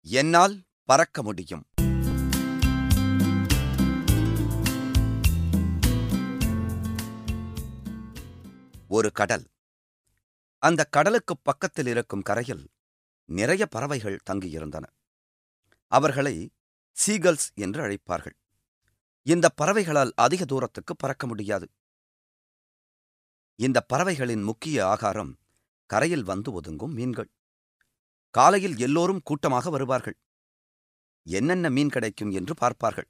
என்னால் பறக்க முடியும். ஒரு கடல். அந்த கடலுக்குப் பக்கத்தில் இருக்கும் கரையில் நிறைய பறவைகள் தங்கியிருந்தன. அவர்களை சீகல்ஸ் என்று அழைப்பார்கள். இந்த பறவைகளால் அதிக தூரத்துக்கு பறக்க முடியாது. இந்த பறவைகளின் முக்கிய ஆகாரம் கரையில் வந்து ஒதுங்கும் மீன்கள். காலையில் எல்லோரும் கூட்டமாக வருவார்கள். என்னென்ன மீன் கிடைக்கும் என்று பார்ப்பார்கள்.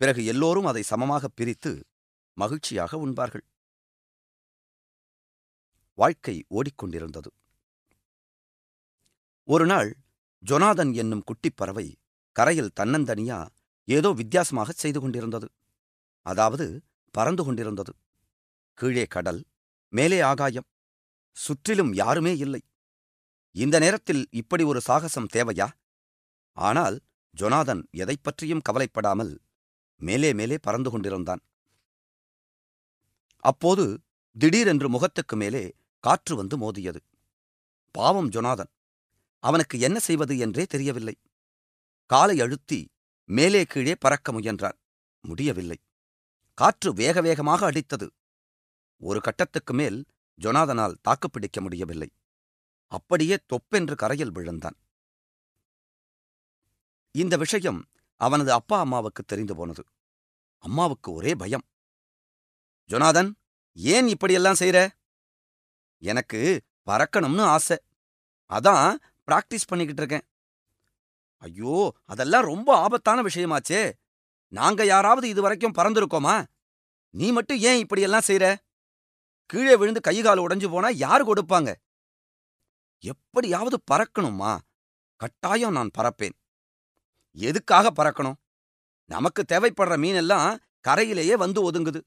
பிறகு எல்லோரும் அதை சமமாக பிரித்து மகிழ்ச்சியாக உண்பார்கள். வாழ்க்கை ஓடிக்கொண்டிருந்தது. ஒரு நாள் ஜொனாதன் என்னும் குட்டிப் பறவை கரையில் தன்னந்தனியா ஏதோ வித்தியாசமாகச் செய்து கொண்டிருந்தது. அதாவது பறந்து கொண்டிருந்தது. கீழே கடல் மேலே ஆகாயம். சுற்றிலும் யாருமே இல்லை. இந்த நேரத்தில் இப்படி ஒரு சாகசம் தேவையா? ஆனால் ஜொனாதன் எதைப் பற்றியும் கவலைப்படாமல் மேலே மேலே பறந்து கொண்டிருந்தான். அப்போது திடீரென்று முகத்துக்கு மேலே காற்று வந்து மோதியது. பாவம் ஜொனாதன்! அவனுக்கு என்ன செய்வது என்றே தெரியவில்லை. காலை அழுத்தி மேலே கீழே பறக்க முயன்றான். முடியவில்லை. காற்று வேக வேகமாக அடித்தது. ஒரு கட்டத்துக்கு மேல் ஜொனாதனால் தாக்குப்பிடிக்க முடியவில்லை. அப்படியே தொப்பென்று கரையில் விழுந்தான். இந்த விஷயம் அவனது அப்பா அம்மாவுக்கு தெரிந்து போனது. அம்மாவுக்கு ஒரே பயம். ஜொனாதன் ஏன் இப்படியெல்லாம் செய்ற? எனக்கு பறக்கணும்னு ஆசை. அதான் பிராக்டிஸ் பண்ணிக்கிட்டு இருக்கேன். ஐயோ அதெல்லாம் ரொம்ப ஆபத்தான விஷயமாச்சே. நாங்க யாராவது இதுவரைக்கும் பறந்துருக்கோமா? நீ மட்டும் ஏன் இப்படியெல்லாம் செய்யற கீழே விழுந்து கை கால் உடைஞ்சு போனா யாரு கொடுப்பாங்க? எப்படியாவது பறக்கணுமா? கட்டாயம் நான் பறப்பேன். எதுக்காக பறக்கணும்? நமக்கு தேவைப்படுற மீனெல்லாம் கரையிலேயே வந்து ஒதுங்குது.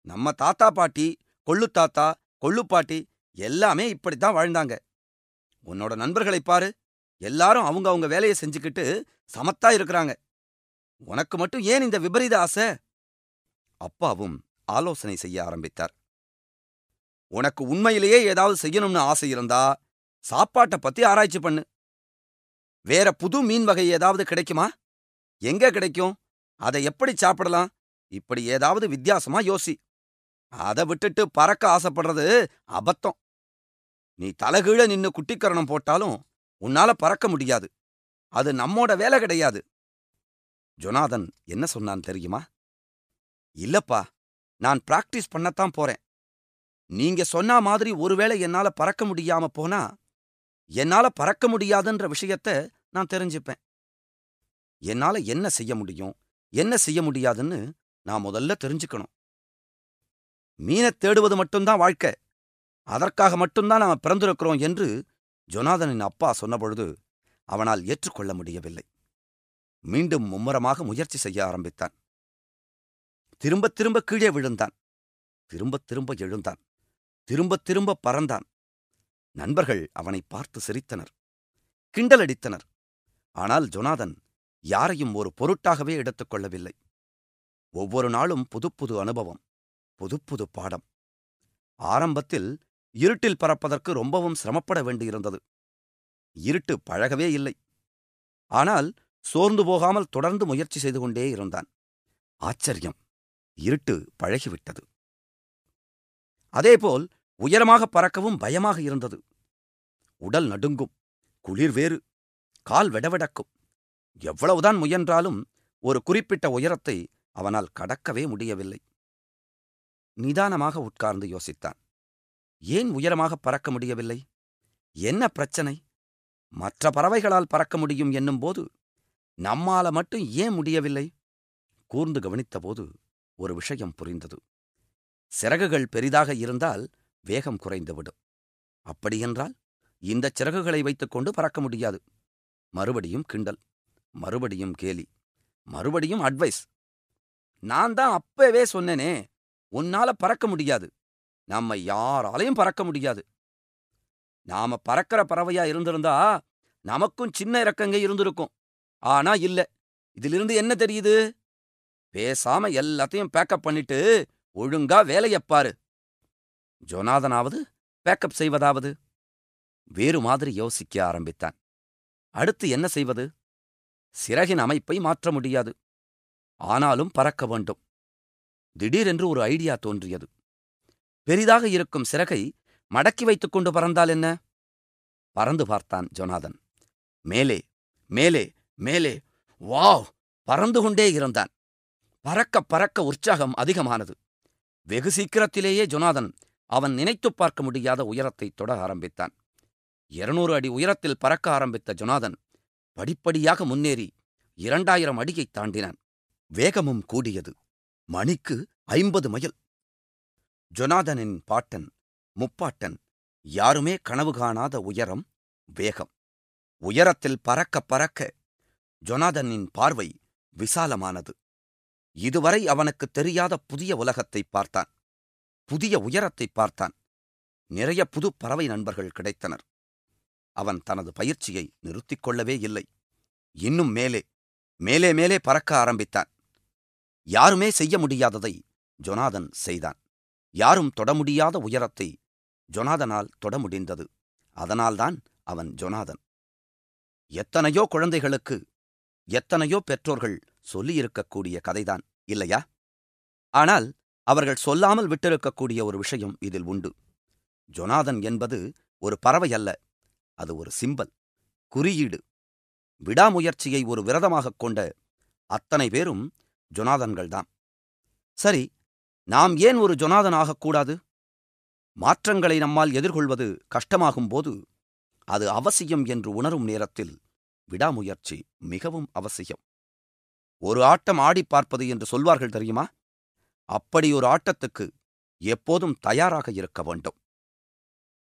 நம்ம தாத்தா பாட்டி கொள்ளு தாத்தா கொள்ளு பாட்டி எல்லாமே இப்படித்தான் வாழ்ந்தாங்க. உன்னோட நண்பர்களை பாரு. எல்லாரும் அவங்க அவங்க வேலையை செஞ்சுக்கிட்டு சமத்தா இருக்கிறாங்க. உனக்கு மட்டும் ஏன் இந்த விபரீத ஆசை? அப்பாவும் ஆலோசனை செய்ய ஆரம்பித்தார். உனக்கு உண்மையிலேயே ஏதாவது செய்யணும்னு ஆசை இருந்தா சாப்பாட்டை பத்தி ஆராய்ச்சி பண்ணு. வேற புது மீன் வகை ஏதாவது கிடைக்குமா? எங்க கிடைக்கும்? அதை எப்படி சாப்பிடலாம்? இப்படி ஏதாவது வித்தியாசமா யோசி. அதை விட்டுட்டு பறக்க ஆசைப்படுறது அபத்தம். நீ தலகீழ நின்னு குட்டிக்கரணம் போட்டாலும் உன்னால பறக்க முடியாது. அது நம்மோட வேலை கிடையாது. ஜொனாதன் என்ன சொன்னான் தெரியுமா? இல்லப்பா நான் பிராக்டிஸ் பண்ணத்தான் போறேன். நீங்க சொன்ன மாதிரி ஒருவேளை என்னால பறக்க முடியாம போனா என்னால பறக்க முடியாதுன்ற விஷயத்த நான் தெரிஞ்சுப்பேன். என்னால என்ன செய்ய முடியும் என்ன செய்ய முடியாதுன்னு நான் முதல்ல தெரிஞ்சுக்கணும். மீனைத் தேடுவது மட்டும்தான் வாழ்க்கை. அதற்காக மட்டும்தான் நாம் பிறந்திருக்கிறோம் என்று ஜொனாதனின் அப்பா சொன்னபொழுது அவனால் ஏற்றுக்கொள்ள முடியவில்லை. மீண்டும் மும்முரமாக முயற்சி செய்ய ஆரம்பித்தான். திரும்பத் திரும்ப கீழே விழுந்தான். திரும்பத் திரும்ப எழுந்தான். திரும்பத் திரும்ப பறந்தான். நண்பர்கள் அவனை பார்த்து சிரித்தனர். கிண்டலடித்தனர் ஆனால் ஜொனாதன் யாரையும் ஒரு பொருட்டாகவே எடுத்துக் கொள்ளவில்லை. ஒவ்வொரு நாளும் புதுப்புது அனுபவம் புதுப்புது பாடம். ஆரம்பத்தில் இருட்டில் பறப்பதற்கு ரொம்பவும் சிரமப்பட வேண்டியிருந்தது. இருட்டு பழகவே இல்லை. ஆனால் சோர்ந்து போகாமல் தொடர்ந்து முயற்சி செய்து கொண்டே இருந்தான். ஆச்சரியம். இருட்டு பழகிவிட்டது. அதேபோல் உயரமாக பறக்கவும் பயமாக இருந்தது. உடல் நடுங்கும் குளிர் வேறு கால் வெடவெடக்கும். எவ்வளவுதான் முயன்றாலும் ஒரு குறிப்பிட்ட உயரத்தை அவனால் கடக்கவே முடியவில்லை. நிதானமாக உட்கார்ந்து யோசித்தான். ஏன் உயரமாக பறக்க முடியவில்லை? என்ன பிரச்சனை? மற்ற பறவைகளால் பறக்க முடியும் என்னும்போது நம்மால மட்டும் ஏன் முடியவில்லை? கூர்ந்து கவனித்தபோது ஒரு விஷயம் புரிந்தது. சிறகுகள் பெரிதாக இருந்தால் வேகம் குறைந்துவிடும். அப்படியென்றால் இந்த சிறகுகளை வைத்துக்கொண்டு பறக்க முடியாது. மறுபடியும் கிண்டல் மறுபடியும் கேலி மறுபடியும் அட்வைஸ் நான் தான் அப்பவே சொன்னேனே உன்னால பறக்க முடியாது. நம்ம யாராலையும் பறக்க முடியாது. நாம பறக்கிற பறவையா இருந்திருந்தா நமக்கும் சின்ன இறக்கங்க இருந்திருக்கும். ஆனா இல்ல இதிலிருந்து என்ன தெரியுது? பேசாம எல்லாத்தையும் பேக்கப் பண்ணிட்டு ஒழுங்கா வேலையப்பாரு ஜொனாதனாவது பேக்கப் செய்வதாவது? வேறு மாதிரி யோசிக்க ஆரம்பித்தான். அடுத்து என்ன செய்வது? சிறகின் அமைப்பை மாற்ற முடியாது. ஆனாலும் பறக்க வேண்டும். திடீரென்று ஒரு ஐடியா தோன்றியது. பெரிதாக இருக்கும் சிறகை மடக்கி வைத்துக் கொண்டு பறந்தால் என்ன? பறந்து பார்த்தான் ஜொனாதன். மேலே மேலே மேலே. வாவ்! பறந்து கொண்டே இருந்தான். பறக்க பறக்க உற்சாகம் அதிகமானது. வெகு சீக்கிரத்திலேயே ஜொனாதன் அவன் நினைத்துப் பார்க்க முடியாத உயரத்தை தொட ஆரம்பித்தான். இருநூறு அடி உயரத்தில் பறக்க ஆரம்பித்த ஜொனாதன் படிப்படியாக முன்னேறி இரண்டாயிரம் அடியைத் தாண்டினான். வேகமும் கூடியது. மணிக்கு ஐம்பது மைல். ஜொனாதனின் பாட்டன் முப்பாட்டன் யாருமே கனவு காணாத உயரம் வேகம். உயரத்தில் பறக்க பறக்க ஜொனாதனின் பார்வை விசாலமானது. இதுவரை அவனுக்குத் தெரியாத புதிய உலகத்தைப் பார்த்தான். புதிய உயரத்தைப் பார்த்தான். நிறைய புது பறவை நண்பர்கள் கிடைத்தனர். அவன் தனது பயிற்சியை நிறுத்திக் கொள்ளவே இல்லை. இன்னும் மேலே மேலே மேலே பறக்க ஆரம்பித்தான். யாருமே செய்ய முடியாததை ஜொனாதன் செய்தான். யாரும் தொட முடியாத உயரத்தை ஜொனாதனால் தொட முடிந்தது. அதனால்தான் அவன் ஜொனாதன். எத்தனையோ குழந்தைகளுக்கு எத்தனையோ பெற்றோர்கள் சொல்லியிருக்கக்கூடிய கதைதான் இல்லையா? ஆனால் அவர்கள் சொல்லாமல் விட்டிருக்கக்கூடிய ஒரு விஷயம் இதில் உண்டு. ஜொனாதன் என்பது ஒரு பறவை அல்ல அது ஒரு சிம்பல் குறியீடு. விடாமுயற்சியை ஒரு விரதமாகக் கொண்ட அத்தனை பேரும் ஜொனாதன்கள்தான் சரி நாம் ஏன் ஒரு ஜொனாதன் ஆகக்கூடாது மாற்றங்களை நம்மால் எதிர்கொள்வது கஷ்டமாகும்போது அது அவசியம் என்று உணரும் நேரத்தில் விடாமுயற்சி மிகவும் அவசியம். ஒரு ஆட்டம் ஆடிப் பார்ப்பது என்று சொல்வார்கள் தெரியுமா? அப்படியொரு ஆட்டத்துக்கு எப்போதும் தயாராக இருக்க வேண்டும்.